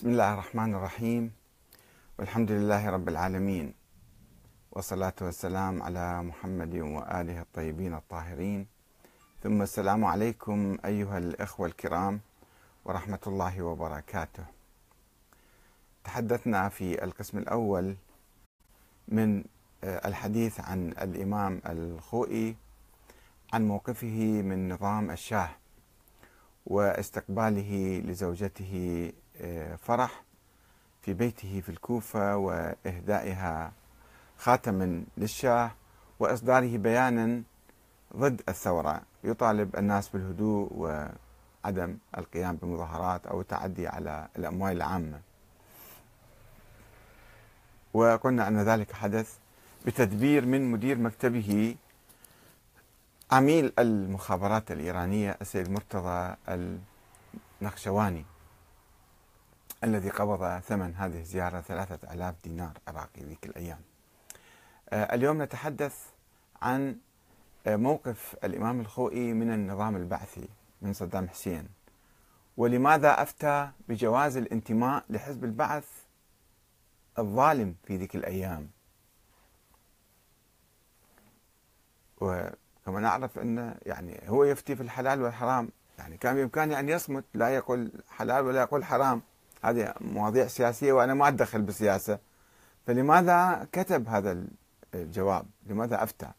بسم الله الرحمن الرحيم. والحمد لله رب العالمين. والصلاة والسلام على محمد وآله الطيبين الطاهرين. ثم السلام عليكم أيها الإخوة الكرام ورحمة الله وبركاته. تحدثنا في القسم الأول من الحديث عن الإمام الخوئي عن موقفه من نظام الشاه واستقباله لزوجته فرح في بيته في الكوفة وإهدائها خاتما للشاه وإصداره بيانا ضد الثورة يطالب الناس بالهدوء وعدم القيام بمظاهرات أو التعدي على الأموال العامة. وقلنا أن ذلك حدث بتدبير من مدير مكتبه عميل المخابرات الإيرانية السيد مرتضى النخشواني. الذي قبض ثمن هذه الزيارة ثلاثة ألاف دينار عراقي ذيك الأيام. اليوم نتحدث عن موقف الإمام الخوئي من النظام البعثي من صدام حسين. ولماذا أفتى بجواز الانتماء لحزب البعث الظالم في ذيك الأيام؟ وكما نعرف أن يعني هو يفتي في الحلال والحرام. يعني كان بإمكانه أن يصمت لا يقول حلال ولا يقول حرام. هذه مواضيع سياسية وأنا ما أتدخل بالسياسة. فلماذا كتب هذا الجواب؟ لماذا أفتى؟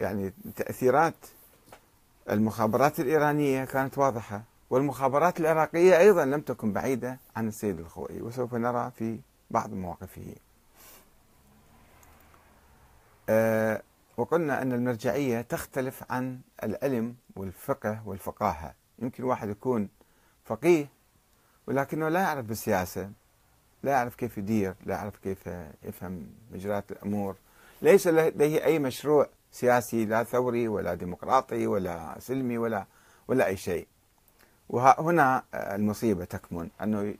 يعني تأثيرات المخابرات الإيرانية كانت واضحة والمخابرات العراقية أيضا لم تكن بعيدة عن السيد الخوئي وسوف نرى في بعض مواقفه. وقلنا أن المرجعية تختلف عن العلم والفقه والفقاهة. يمكن واحد يكون فقيه ولكنه لا يعرف بالسياسة لا يعرف كيف يدير لا يعرف كيف يفهم مجريات الأمور. ليس لديه أي مشروع سياسي لا ثوري ولا ديمقراطي ولا سلمي ولا ولا أي شيء. وهنا المصيبة تكمن أنه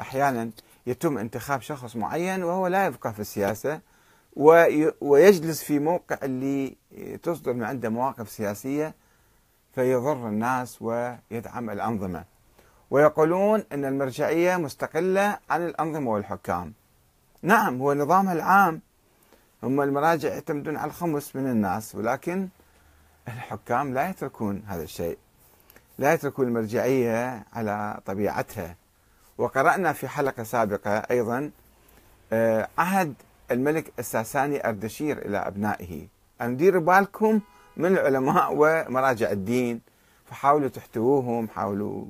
أحيانا يتم انتخاب شخص معين وهو لا يفقه في السياسة ويجلس في موقع اللي تصدر من عنده مواقف سياسية فيضر الناس ويدعم الأنظمة. ويقولون أن المرجعية مستقلة عن الأنظمة والحكام. نعم هو نظامها العام. هم المراجع يعتمدون على الخمس من الناس ولكن الحكام لا يتركون هذا الشيء. لا يتركون المرجعية على طبيعتها. وقرأنا في حلقة سابقة أيضا عهد الملك الساساني أردشير إلى أبنائه. أن ديروا بالكم من العلماء ومراجع الدين فحاولوا تحتووهم حاولوا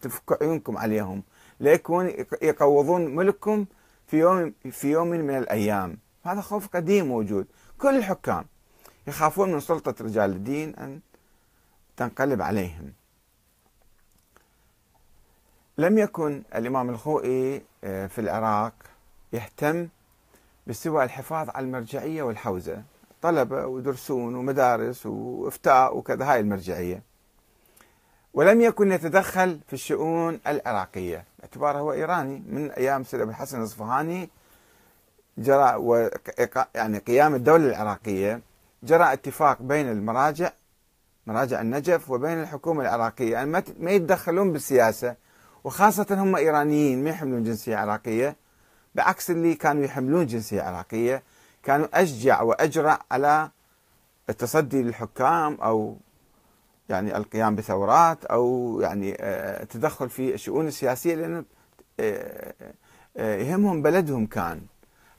تفكوا عيونكم عليهم. ليكون يقوضون ملككم في يوم في يوم من الأيام. هذا خوف قديم موجود. كل الحكام يخافون من سلطة رجال الدين أن تنقلب عليهم. لم يكن الإمام الخوئي في العراق يهتم بسوى الحفاظ على المرجعية والحوزة. طلبة ودرسون ومدارس وإفتاء وكذا هاي المرجعية. ولم يكن يتدخل في الشؤون العراقية. باعتباره هو إيراني. من أيام سيد أبو الحسن الأصفهاني جرى و يعني قيام الدولة العراقية جرى اتفاق بين المراجع مراجع النجف وبين الحكومة العراقية. يعني ما يتدخلون بالسياسة. وخاصة هم إيرانيين ما يحملون جنسية عراقية. بعكس اللي كانوا يحملون جنسية عراقية. كانوا أشجع وأجرأ على التصدي للحكام أو يعني القيام بثورات أو يعني التدخل في الشؤون السياسية لأنه يهمهم بلدهم كان.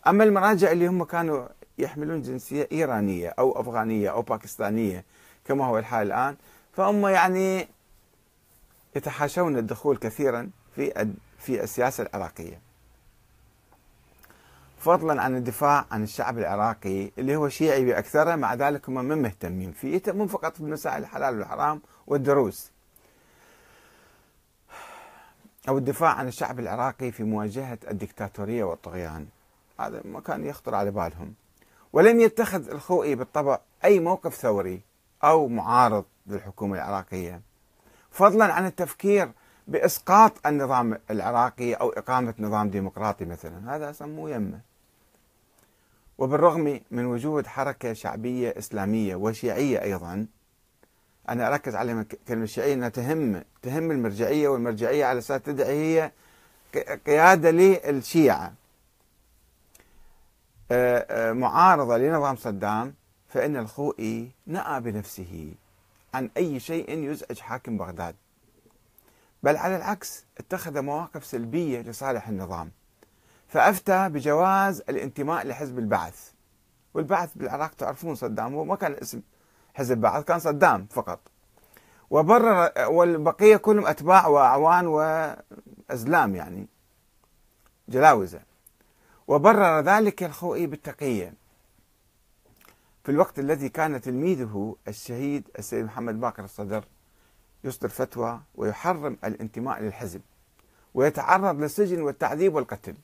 أما المراجع اللي هم كانوا يحملون جنسية إيرانية أو أفغانية أو باكستانية كما هو الحال الآن فهم يعني يتحاشون الدخول كثيرا في في السياسة العراقية. فضلا عن الدفاع عن الشعب العراقي اللي هو شيعي بأكثره مع ذلك هم من مهتمين فيه. يهتمون فقط بمسائل الحلال والحرام والدروس أو الدفاع عن الشعب العراقي في مواجهة الدكتاتورية والطغيان. هذا ما كان يخطر على بالهم. ولم يتخذ الخوئي بالطبع أي موقف ثوري أو معارض للحكومة العراقية. فضلا عن التفكير بإسقاط النظام العراقي أو إقامة نظام ديمقراطي مثلا. هذا سموه يمه. وبالرغم من وجود حركة شعبية إسلامية وشيعية أيضا أنا أركز على كلمة الشيعية أنها تهم تهم المرجعية والمرجعية على أساس تدعي هي قيادة للشيعة. آه، آه، معارضة لنظام صدام فإن الخوئي نأى بنفسه عن أي شيء يزعج حاكم بغداد. بل على العكس اتخذ مواقف سلبية لصالح النظام. فأفتى بجواز الانتماء لحزب البعث. والبعث بالعراق تعرفون صدام هو ما كان اسم حزب بعث كان صدام فقط. وبرر والبقية كلهم أتباع وأعوان وأزلام يعني جلاوزة. وبرر ذلك الخوئي بالتقية. في الوقت الذي كان تلميذه الشهيد السيد محمد باقر الصدر يصدر فتوى ويحرم الانتماء للحزب ويتعرض للسجن والتعذيب والقتل.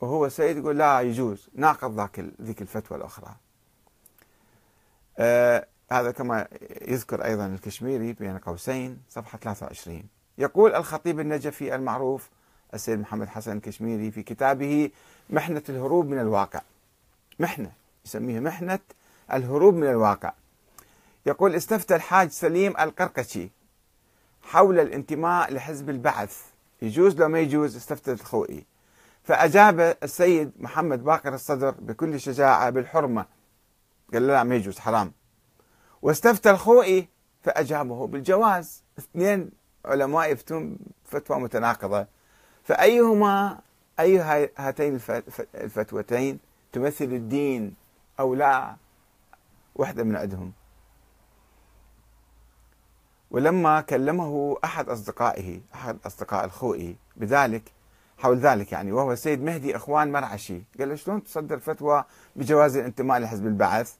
وهو السيد يقول لا يجوز ناقض ذاك ذيك الفتوى الأخرى. آه هذا كما يذكر أيضا الكشميري بين قوسين صفحة 23 يقول الخطيب النجفي المعروف السيد محمد حسن الكشميري في كتابه محنة الهروب من الواقع. محنة يسميها محنة الهروب من الواقع. يقول استفتى الحاج سليم القرقشي حول الانتماء لحزب البعث. يجوز لو ما يجوز استفتى الخوئي. فأجاب السيد محمد باقر الصدر بكل شجاعة بالحرمة. قال لا ما يجوز حرام. واستفتى الخوئي فأجابه بالجواز. اثنين علماء يفتون فتوى متناقضة. فأيهما أي هاتين الفتوتين تمثل الدين أو لا؟ واحدة من عندهم. ولما كلمه أحد أصدقائه أحد أصدقاء الخوئي بذلك حول ذلك يعني وهو السيد مهدي إخوان مرعشي. قال له شلون تصدر فتوى بجواز الانتماء لحزب البعث؟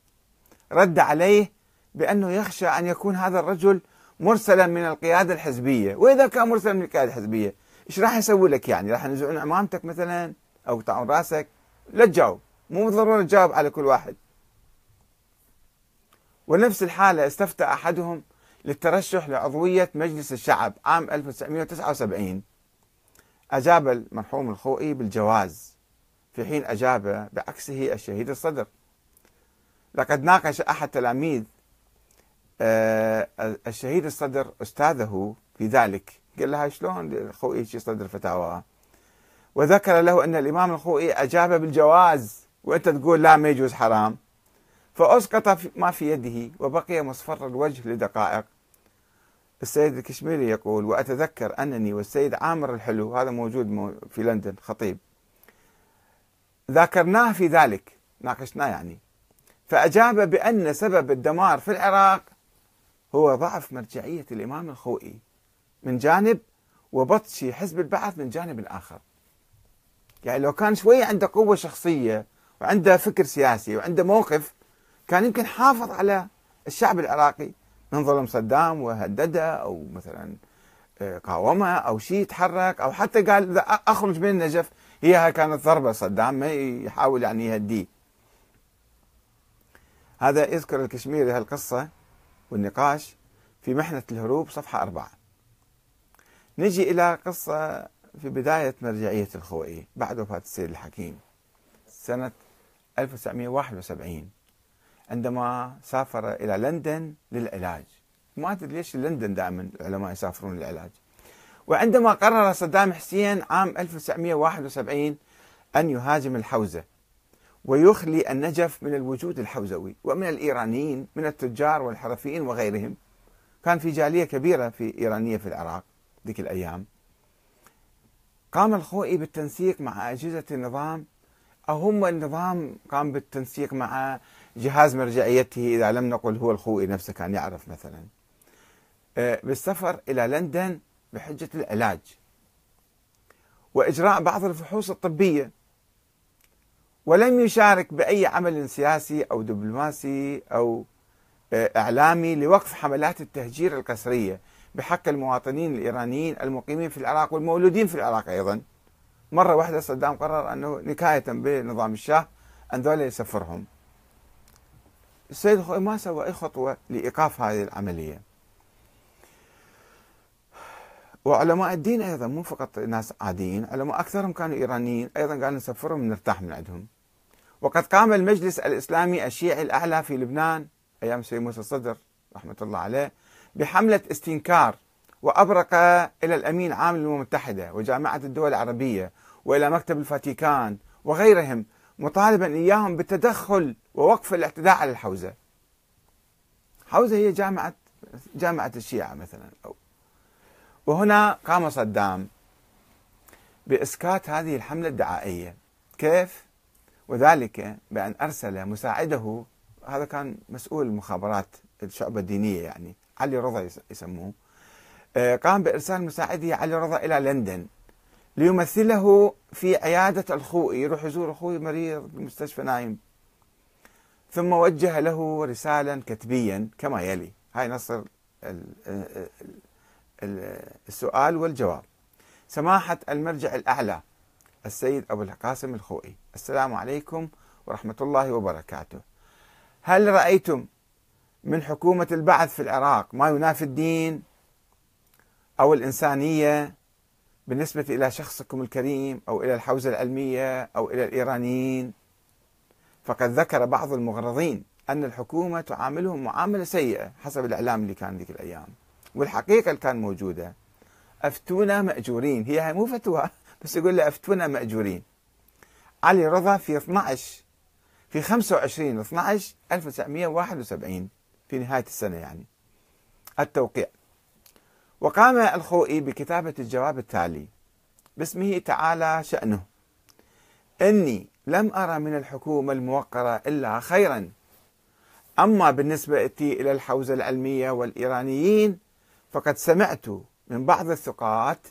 رد عليه بأنه يخشى أن يكون هذا الرجل مرسلا من القيادة الحزبية. وإذا كان مرسلا من القيادة الحزبية إيش راح يسوي لك يعني؟ راح ينزعون عمامتك مثلا أو يقطعون رأسك؟ لا تجاوب. مو بالضرورة تجاوب على كل واحد. ونفس الحالة استفتى أحدهم للترشح لعضوية مجلس الشعب عام 1979 أجاب المرحوم الخوئي بالجواز في حين أجاب بعكسه الشهيد الصدر. لقد ناقش أحد تلاميذ آه، الشهيد الصدر أستاذه في ذلك. قال له شلون الخوئي يصدر فتاوى؟ وذكر له أن الإمام الخوئي أجاب بالجواز وأنت تقول لا ما يجوز حرام. فأسقط ما في يده وبقي مصفر الوجه لدقائق. السيد الكشميري يقول وأتذكر أنني والسيد عامر الحلو هذا موجود في لندن خطيب. ذاكرناه في ذلك ناقشناه يعني. فأجاب بأن سبب الدمار في العراق هو ضعف مرجعية الإمام الخوئي من جانب وبطش حزب البعث من جانب آخر يعني لو كان شوية عنده قوة شخصية وعنده فكر سياسي وعنده موقف كان يمكن حافظ على الشعب العراقي من ظلم صدام وهدده أو مثلا آه، قاومه أو شيء تحرك أو حتى قال أخرج من النجف هي هاي كانت ضربة صدام ما يحاول يعني يهديه. هذا يذكر الكشميري هالقصة والنقاش في محنة الهروب صفحة أربعة. نجي إلى قصة في بداية مرجعية الخوئي بعد وفاة السيد الحكيم سنة 1971 عندما سافر إلى لندن للعلاج. ما أدري ليش لندن دائما العلماء يسافرون للعلاج. وعندما قرر صدام حسين عام 1971 أن يهاجم الحوزة ويخلي النجف من الوجود الحوزوي ومن الإيرانيين من التجار والحرفيين وغيرهم. كان في جالية كبيرة في إيرانية في العراق ذيك الأيام. قام الخوئي بالتنسيق مع أجهزة النظام. أو هم النظام قام بالتنسيق مع جهاز مرجعيته إذا لم نقل هو الخوئي نفسه كان يعرف مثلا. بالسفر إلى لندن بحجة العلاج. وإجراء بعض الفحوص الطبية. ولم يشارك بأي عمل سياسي أو دبلوماسي أو آه، إعلامي لوقف حملات التهجير القسرية بحق المواطنين الإيرانيين المقيمين في العراق والمولودين في العراق أيضا. مرة واحدة صدام قرر أنه نكاية بنظام الشاه أن ذولا يسفرهم. السيد الخوئي ما سوى أي خطوة لإيقاف هذه العملية؟ وعلماء الدين أيضا مو فقط ناس عاديين علماء أكثرهم كانوا إيرانيين أيضا قالوا نسفرهم نرتاح من عندهم. وقد قام المجلس الإسلامي الشيعي الأعلى في لبنان أيام السيد موسى الصدر رحمة الله عليه بحملة استنكار وأبرق إلى الأمين عام للأمم المتحدة وجامعة الدول العربية وإلى مكتب الفاتيكان وغيرهم مطالبا إياهم بالتدخل ووقف الاعتداء على الحوزة. حوزة هي جامعة جامعة الشيعة مثلا وهنا قام صدام بإسكات هذه الحملة الدعائية. كيف؟ وذلك بأن أرسل مساعده هذا كان مسؤول المخابرات الشعبة الدينية يعني علي رضا يسموه. آه، قام بإرسال مساعده علي رضا إلى لندن ليمثله في عيادة الخوئي يروح يزور أخوي مريض بالمستشفى نايم. ثم وجه له رسالا كتبيا كما يلي. هاي نص السؤال والجواب. سماحة المرجع الأعلى السيد أبو القاسم الخوئي. السلام عليكم ورحمة الله وبركاته. هل رأيتم من حكومة البعث في العراق ما ينافي الدين أو الإنسانية بالنسبة إلى شخصكم الكريم أو إلى الحوزة العلمية أو إلى الإيرانيين؟ فقد ذكر بعض المغرضين أن الحكومة تعاملهم معاملة سيئة حسب الإعلام اللي كان ذيك الأيام. والحقيقة اللي كانت موجودة. أفتونا مأجورين. هي مو فتوى بس يقول له أفتونا مأجورين. علي رضا في 12 في 25 12 1971 في نهاية السنة يعني. التوقيع. وقام الخوئي بكتابة الجواب التالي. باسمه تعالى شأنه. إني لم أرى من الحكومة الموقرة إلا خيرا. أما بالنسبة إلى الحوزة العلمية والإيرانيين فقد سمعت من بعض الثقات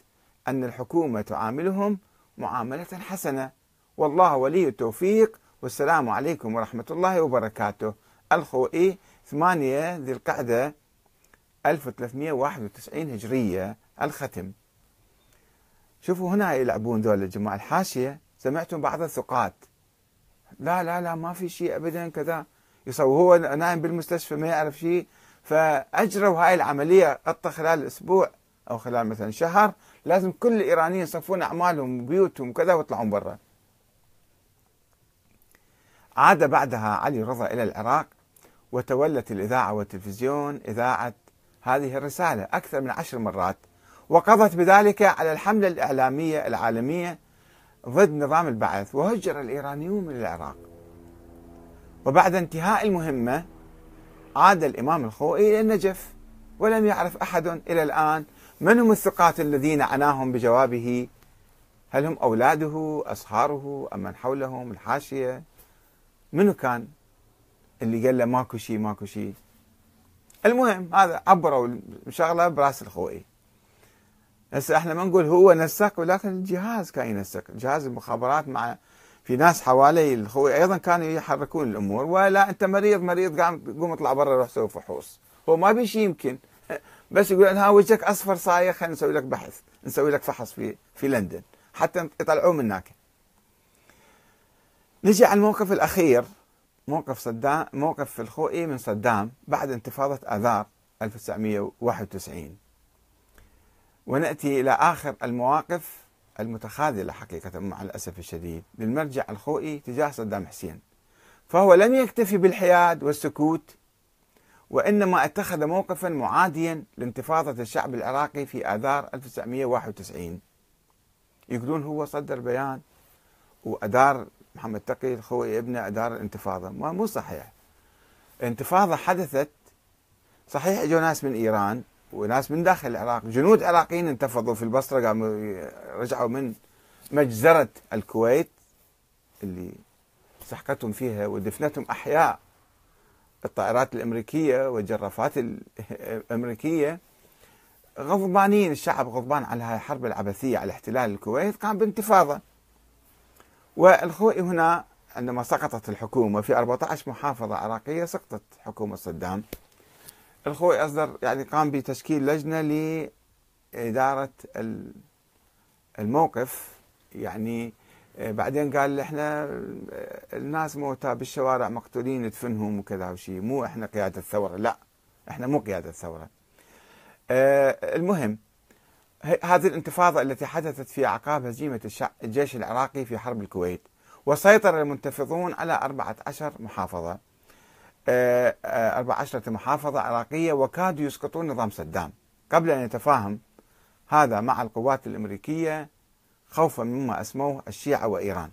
أن الحكومة تعاملهم معاملة حسنة. والله ولي التوفيق. والسلام عليكم ورحمة الله وبركاته. الخوئي 8 ذي القعدة 1391 هجرية الختم. شوفوا هنا يلعبون ذول الجماعة الحاشية. سمعتم بعض الثقات. لا لا لا ما في شيء ابدا كذا. يسوي هو نايم بالمستشفى ما يعرف شيء. فأجروا هاي العملية قطه خلال أسبوع أو خلال مثلا شهر لازم كل الإيرانيين يصفون أعمالهم وبيوتهم وكذا ويطلعون برا. عاد بعدها علي رضا إلى العراق وتولت الإذاعة والتلفزيون إذاعة هذه الرسالة أكثر من عشر مرات وقضت بذلك على الحملة الإعلامية العالمية ضد نظام البعث وهجر الإيرانيون من العراق. وبعد انتهاء المهمة عاد الإمام الخوئي إلى النجف ولم يعرف أحد إلى الآن من هم الثقات الذين عناهم بجوابه؟ هل هم أولاده اصهاره أم من حولهم الحاشية؟ منو كان اللي قال له ماكو شيء ماكو شيء المهم هذا عبروا الشغله برأس الخوئي. هسه إحنا ما نقول هو نسق ولكن الجهاز كان ينسق. جهاز المخابرات مع في ناس حوالي الخوي أيضا كانوا يحركون الأمور ولا أنت مريض مريض قام قوم اطلع برا روح سوي فحوص. هو ما بيشي يمكن بس يقول ها وجهك أصفر صاير خلينا نسوي لك بحث نسوي لك فحص في في لندن. حتى يطلعوه من هناك. نجي على الموقف الأخير موقف صدام موقف الخوئي من صدام بعد انتفاضة آذار 1991 ونأتي إلى آخر المواقف. المتخاذلة حقيقة مع الأسف الشديد للمرجع الخوئي تجاه صدام حسين. فهو لم يكتفي بالحياد والسكوت وإنما اتخذ موقفا معاديا لانتفاضة الشعب العراقي في آذار 1991 يقولون هو صدر بيان وأدار محمد تقي الخوئي ابنه أدار الانتفاضة ما مو صحيح. الانتفاضة حدثت صحيح إجوا ناس من إيران وناس من داخل العراق جنود عراقيين انتفضوا في البصرة قاموا رجعوا من مجزرة الكويت اللي سحقتهم فيها ودفنتهم أحياء الطائرات الأمريكية والجرافات الأمريكية. غضبانين الشعب غضبان على هاي الحرب العبثية على احتلال الكويت قام بانتفاضة. والخوئي هنا عندما سقطت الحكومة في 14 محافظة عراقية سقطت حكومة صدام. الخوي أصدر يعني قام بتشكيل لجنة لإدارة الموقف. يعني آه، بعدين قال إحنا الناس موتى بالشوارع مقتولين ندفنهم وكذا وشيء مو إحنا قيادة الثورة لا إحنا مو قيادة الثورة. آه، المهم هذه الانتفاضة التي حدثت في أعقاب هزيمة الجيش العراقي في حرب الكويت وسيطر المنتفضون على 14 محافظة. 14 آه، محافظة عراقية وكادوا يسقطون نظام صدام. قبل أن يتفاهم هذا مع القوات الأمريكية خوفا مما أسموه الشيعة وإيران.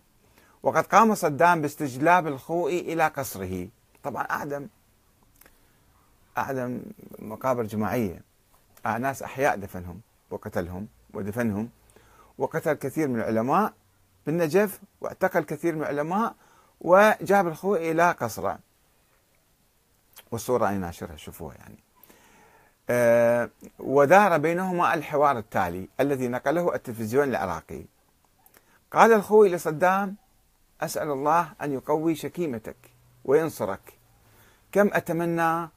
وقد قام صدام باستجلاب الخوئي إلى قصره. طبعا أعدم أعدم مقابر جماعية. ناس أحياء دفنهم وقتلهم ودفنهم. وقتل كثير من العلماء بالنجف واعتقل كثير من العلماء وجاب الخوئي إلى قصره. والصورة أنا ناشرها شوفوها يعني. أه ودار بينهما الحوار التالي الذي نقله التلفزيون العراقي. قال الخوي لصدام أسأل الله أن يقوي شكيمتك وينصرك. كم أتمنى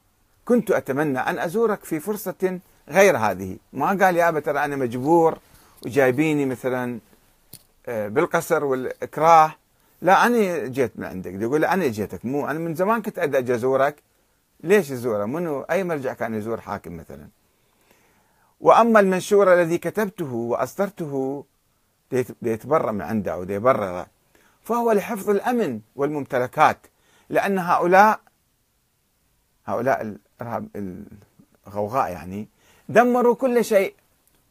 كنت أتمنى أن أزورك في فرصة غير هذه. ما قال يا ترى أنا مجبور وجايبيني مثلا آه، بالقصر والإكراه. لا أنا جيت من عندك. يقول أنا جيتك مو أنا من زمان كنت أدى أزورك. ليش الزورة منو؟ أي مرجع كان يزور حاكم مثلا؟ وأما المنشور الذي كتبته وأصدرته ليتبرأ من عنده أو ليبرر فهو لحفظ الأمن والممتلكات لأن هؤلاء هؤلاء الإرهاب الغوغاء يعني دمروا كل شيء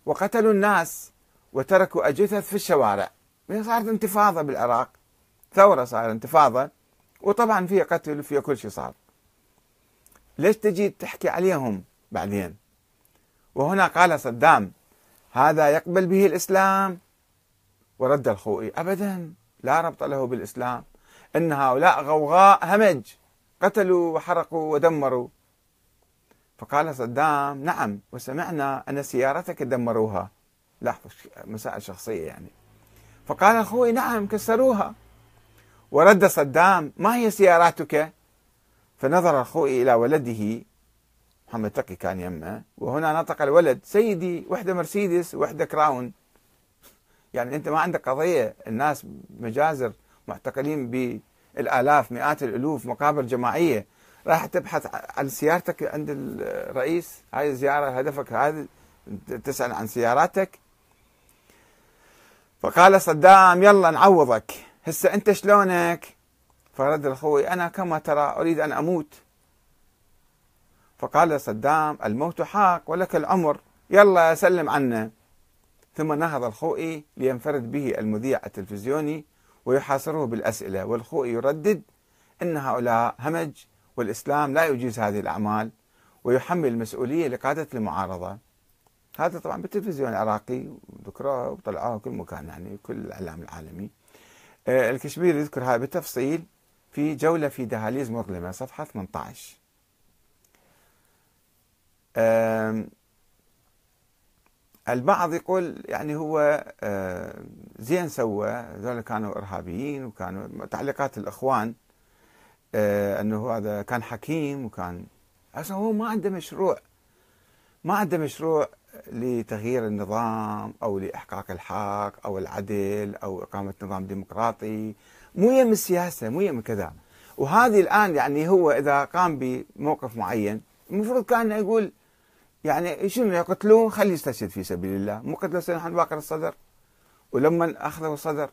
وقتلوا الناس وتركوا أجثث في الشوارع. صارت انتفاضة بالعراق. ثورة صار انتفاضة. وطبعا فيها قتل وفيها كل شيء صار. ليش تجي تحكي عليهم بعدين؟ وهنا قال صدام هذا يقبل به الإسلام ورد الخوئي. أبدا لا ربط له بالإسلام. إن هؤلاء غوغاء همج قتلوا وحرقوا ودمروا. فقال صدام نعم وسمعنا أن سيارتك دمروها. لاحظوا مسائل شخصية يعني. فقال أخوي نعم كسروها. ورد صدام ما هي سياراتك؟ فنظر أخوي إلى ولده محمد تقي كان يمه وهنا نطق الولد سيدي وحدة مرسيدس وحدة كراون. يعني أنت ما عندك قضية الناس مجازر معتقلين بالآلاف مئات الألوف مقابر جماعية. راح تبحث عن سيارتك عند الرئيس هاي الزيارة هدفك هذا تسأل عن سياراتك. فقال صدام يلا نعوضك. هسه أنت شلونك؟ فرد الخوي أنا كما ترى أريد أن أموت. فقال صدام الموت حق ولك العمر يلا سلم عنا. ثم نهض الخوئي لينفرد به المذيع التلفزيوني ويحاصره بالأسئلة والخوئي يردد أن هؤلاء همج والإسلام لا يجيز هذه الأعمال ويحمل المسؤولية لقادة المعارضة. هذا طبعا بالتلفزيون العراقي ذكروه وطلعوه كل مكان يعني كل الإعلام العالمي. آه، الكشميري يذكر هذا بالتفصيل. في جولة في دهاليز مظلمة صفحة 18 البعض يقول يعني هو زين سوى هذول كانوا إرهابيين وكانوا تعليقات الإخوان آه، إنه هذا كان حكيم وكان أصلا هو ما عنده مشروع ما عنده مشروع لتغيير النظام أو لإحقاق الحق أو العدل أو إقامة نظام ديمقراطي مو يم السياسة مو يم كذا. وهذه الآن يعني هو إذا قام بموقف معين المفروض كان يقول يعني شنو يقتلون؟ خليه يستشهد في سبيل الله. مو قتلوا سيدنا باقر الصدر؟ ولما أخذوا الصدر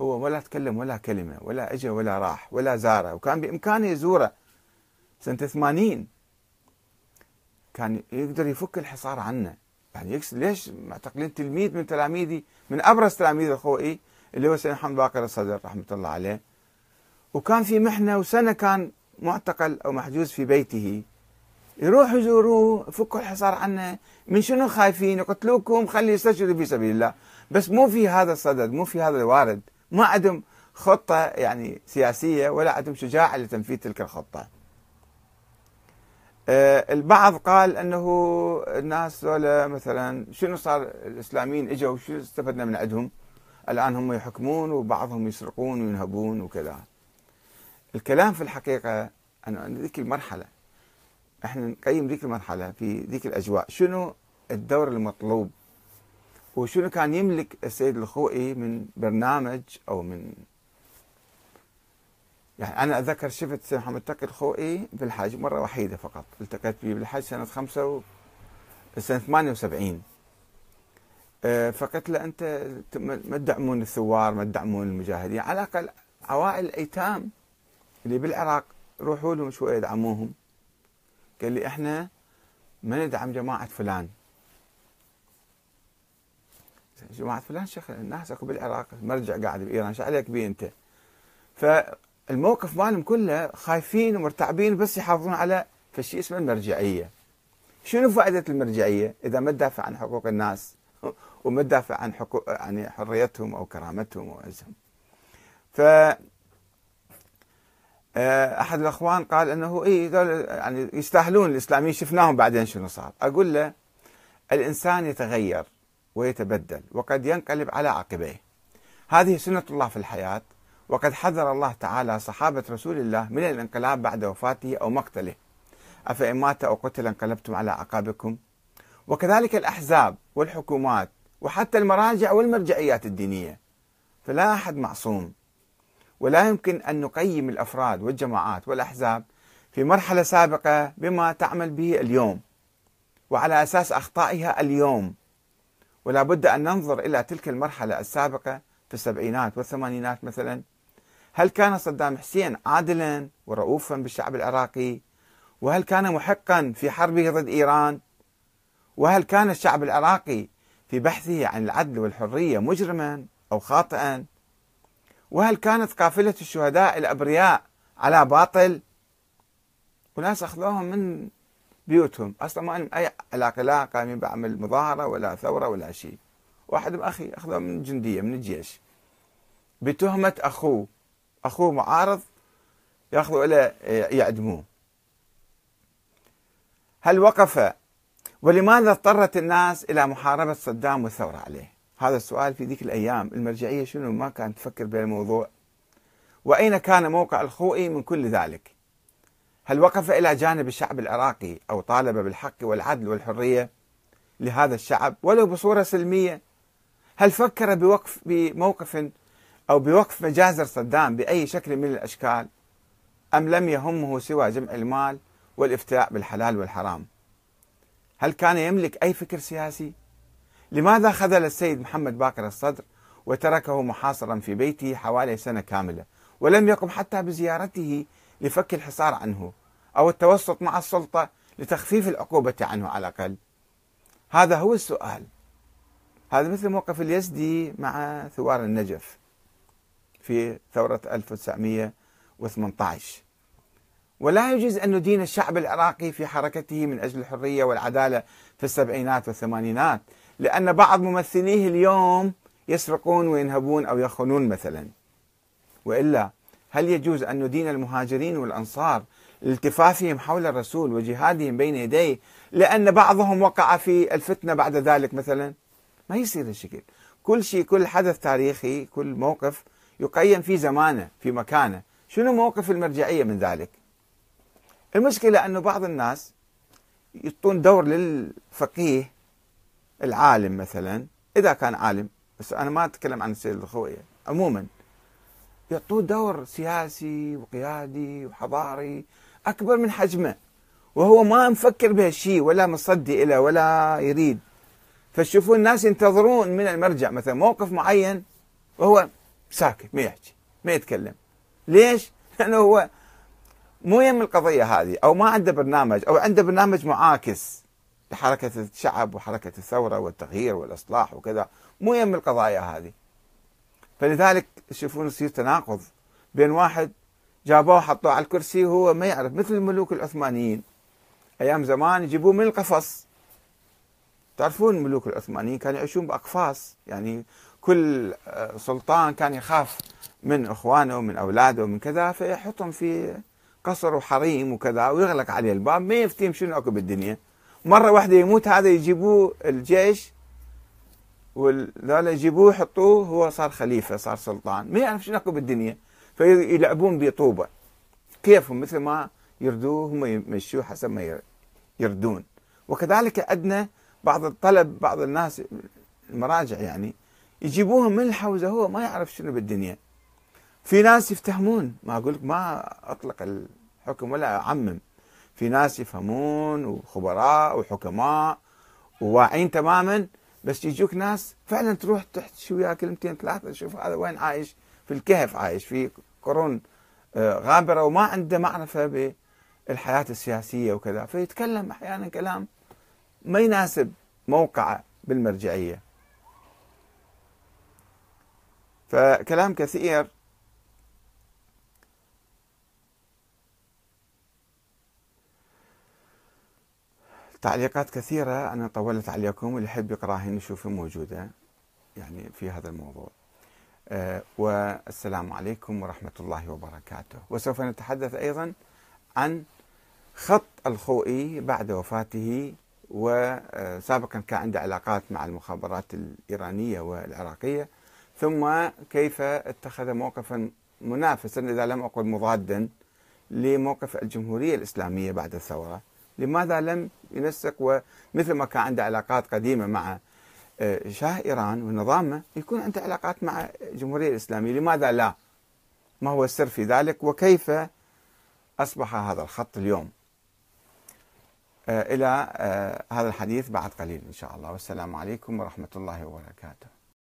هو ولا تكلم ولا كلمة ولا اجى ولا راح ولا زارة. وكان بإمكانه يزوره سنة 80 كان يقدر يفك الحصار عنه. يعني ليش معتقلين تلميذ من تلاميذي من أبرز تلاميذ الخوئي اللي هو سيدنا محمد باقر الصدر رحمة الله عليه. وكان في محنة وسنة كان معتقل أو محجوز في بيته. يروحوا يزوروه يفكوا الحصار عنه. من شنو خايفين؟ يقتلوكم خلي يستشهدوا في سبيل الله. بس مو في هذا الصدد مو في هذا الوارد. ما عندهم خطة يعني سياسية ولا عندهم شجاعة لتنفيذ تلك الخطة. آه، البعض قال أنه الناس مثلا شنو صار الإسلاميين إجوا شو استفدنا من عندهم؟ الآن هم يحكمون وبعضهم يسرقون وينهبون وكذا. الكلام في الحقيقة أنا ذيك المرحلة. إحنا نقيم ذيك المرحلة في ذيك الأجواء. شنو الدور المطلوب؟ وشنو كان يملك السيد الخوئي من برنامج أو من يعني أنا اتذكر شفت السيد محمد تقي الخوئي بالحج مرة وحيدة فقط. التقيت به بالحج سنة خمسة و... سنة 78 أه فقلت له أنت ما تدعمون الثوار ما تدعمون المجاهدين. على الأقل عوائل الأيتام اللي بالعراق روحوا لهم شوية ادعموهم قال لي إحنا ما ندعم جماعة فلان. جماعة فلان شيخ الناس أكو بالعراق مرجع قاعد بإيران شو عليك بيه أنت؟ فالموقف مالهم كله خايفين ومرتعبين بس يحافظون على فشي اسمه المرجعية. شنو فائدة المرجعية إذا ما تدافع عن حقوق الناس؟ وما تدافع عن حقوق يعني حريتهم أو كرامتهم وعزهم ف آه، أحد الأخوان قال إنه اي يعني يستاهلون الاسلاميين شفناهم بعدين شنو صار. أقول له الإنسان يتغير ويتبدل وقد ينقلب على عقبيه. هذه سنة الله في الحياة. وقد حذر الله تعالى صحابة رسول الله من الانقلاب بعد وفاته أو مقتله. أفإن مات أو قتل انقلبتم على اعقابكم وكذلك الأحزاب والحكومات وحتى المراجع والمرجعيات الدينية. فلا أحد معصوم. ولا يمكن أن نقيم الأفراد والجماعات والأحزاب في مرحلة سابقة بما تعمل به اليوم وعلى أساس أخطائها اليوم. ولا بد أن ننظر إلى تلك المرحلة السابقة في السبعينات والثمانينات مثلا. هل كان صدام حسين عادلا ورؤوفا بالشعب العراقي؟ وهل كان محقا في حربه ضد إيران؟ وهل كان الشعب العراقي في بحثه عن العدل والحرية مجرما أو خاطئا؟ وهل كانت قافلة الشهداء الأبرياء على باطل؟ وناس أخذوهم من بيوتهم. أصلا ما لهم أي علاقة لا قايمين بعمل مظاهرة ولا ثورة ولا شيء. واحد أخي أخذوه من جندية من الجيش. بتهمة أخوه. أخوه معارض يأخذوا إلى يعدموه. هل وقف ولماذا اضطرت الناس إلى محاربة صدام والثورة عليه؟ هذا السؤال في ذيك الأيام المرجعية شنو ما كانت تفكر بهالموضوع وأين كان موقع الخوئي من كل ذلك؟ هل وقف إلى جانب الشعب العراقي أو طالب بالحق والعدل والحرية لهذا الشعب ولو بصورة سلمية؟ هل فكر بوقف بموقف أو بوقف مجازر صدام بأي شكل من الأشكال؟ أم لم يهمه سوى جمع المال والافتاء بالحلال والحرام؟ هل كان يملك أي فكر سياسي؟ لماذا خذل السيد محمد باقر الصدر وتركه محاصرا في بيته حوالي سنة كاملة ولم يقم حتى بزيارته لفك الحصار عنه أو التوسط مع السلطة لتخفيف العقوبة عنه على الأقل؟ هذا هو السؤال. هذا مثل موقف اليزدي مع ثوار النجف في ثورة 1918 ولا يجوز أن ندين الشعب العراقي في حركته من أجل الحرية والعدالة في السبعينات والثمانينات لأن بعض ممثليه اليوم يسرقون وينهبون أو يخونون مثلا. وإلا هل يجوز أن ندين المهاجرين والأنصار لالتفافهم حول الرسول وجهادهم بين يديه لأن بعضهم وقع في الفتنة بعد ذلك مثلا؟ ما يصير الشكل كل شيء كل حدث تاريخي كل موقف يقيم في زمانه في مكانه. شنو موقف المرجعية من ذلك؟ المشكلة أنه بعض الناس يعطون دور للفقيه العالم مثلا. إذا كان عالم بس أنا ما أتكلم عن السيد الخوية عموما يعطوه دور سياسي وقيادي وحضاري أكبر من حجمه وهو ما مفكر بهالشيء ولا مصدي له ولا يريد. فتشوفون الناس ينتظرون من المرجع مثلا موقف معين وهو ساكت ما يحكي ما يتكلم. ليش؟ لأنه هو مو يم القضية هذه أو ما عنده برنامج أو عنده برنامج معاكس لحركة الشعب وحركة الثورة والتغيير والإصلاح وكذا. مو يم القضايا هذه. فلذلك تشوفون يصير تناقض بين واحد جابوه حطوه على الكرسي وهو ما يعرف مثل الملوك العثمانيين. أيام زمان يجيبوه من القفص. تعرفون الملوك العثمانيين كانوا يعيشون بأقفاص؟ يعني كل آه، سلطان كان يخاف من إخوانه ومن أولاده ومن كذا فيحطهم في قصر وحريم وكذا ويغلق عليه الباب ما يفتيهم شنو اكو بالدنيا مرة واحدة يموت هذا يجيبوه الجيش وذولا يجيبوه يحطوه هو صار خليفة صار سلطان. ما يعرف شنو اكو بالدنيا فيلعبون بطوبة. كيفهم؟ مثل ما يردوه هم يمشوه حسب ما يردون. وكذلك عندنا بعض الطلب بعض الناس المراجع يعني يجيبوهم من الحوزة هو ما يعرف شنو بالدنيا. في ناس يفتهمون ما أقول لك ما أطلق الحكم ولا أعمم. في ناس يفهمون وخبراء وحكماء وواعين تماما بس يجوك ناس فعلا تروح تحكي وياه كلمتين ثلاثة تشوف هذا وين عايش؟ في الكهف عايش في قرون آه، غابرة وما عنده معرفة بالحياة السياسية وكذا. فيتكلم أحيانا كلام ما يناسب موقعه بالمرجعية. فكلام كثير تعليقات كثيرة أنا طولت عليكم واللي يحب يقراها نشوفها موجودة يعني في هذا الموضوع. أه والسلام عليكم ورحمة الله وبركاته. وسوف نتحدث أيضا عن خط الخوئي بعد وفاته وسابقا كان عنده علاقات مع المخابرات الإيرانية والعراقية. ثم كيف اتخذ موقفا منافسا إذا لم أقل مضادا لموقف الجمهورية الإسلامية بعد الثورة. لماذا لم ينسق ومثل ما كان عنده علاقات قديمة مع آه، شاه إيران ونظامه يكون عنده علاقات مع الجمهورية الإسلامية. لماذا لا؟ ما هو السر في ذلك؟ وكيف أصبح هذا الخط اليوم؟ آه، إلى آه، هذا الحديث بعد قليل إن شاء الله. والسلام عليكم ورحمة الله وبركاته.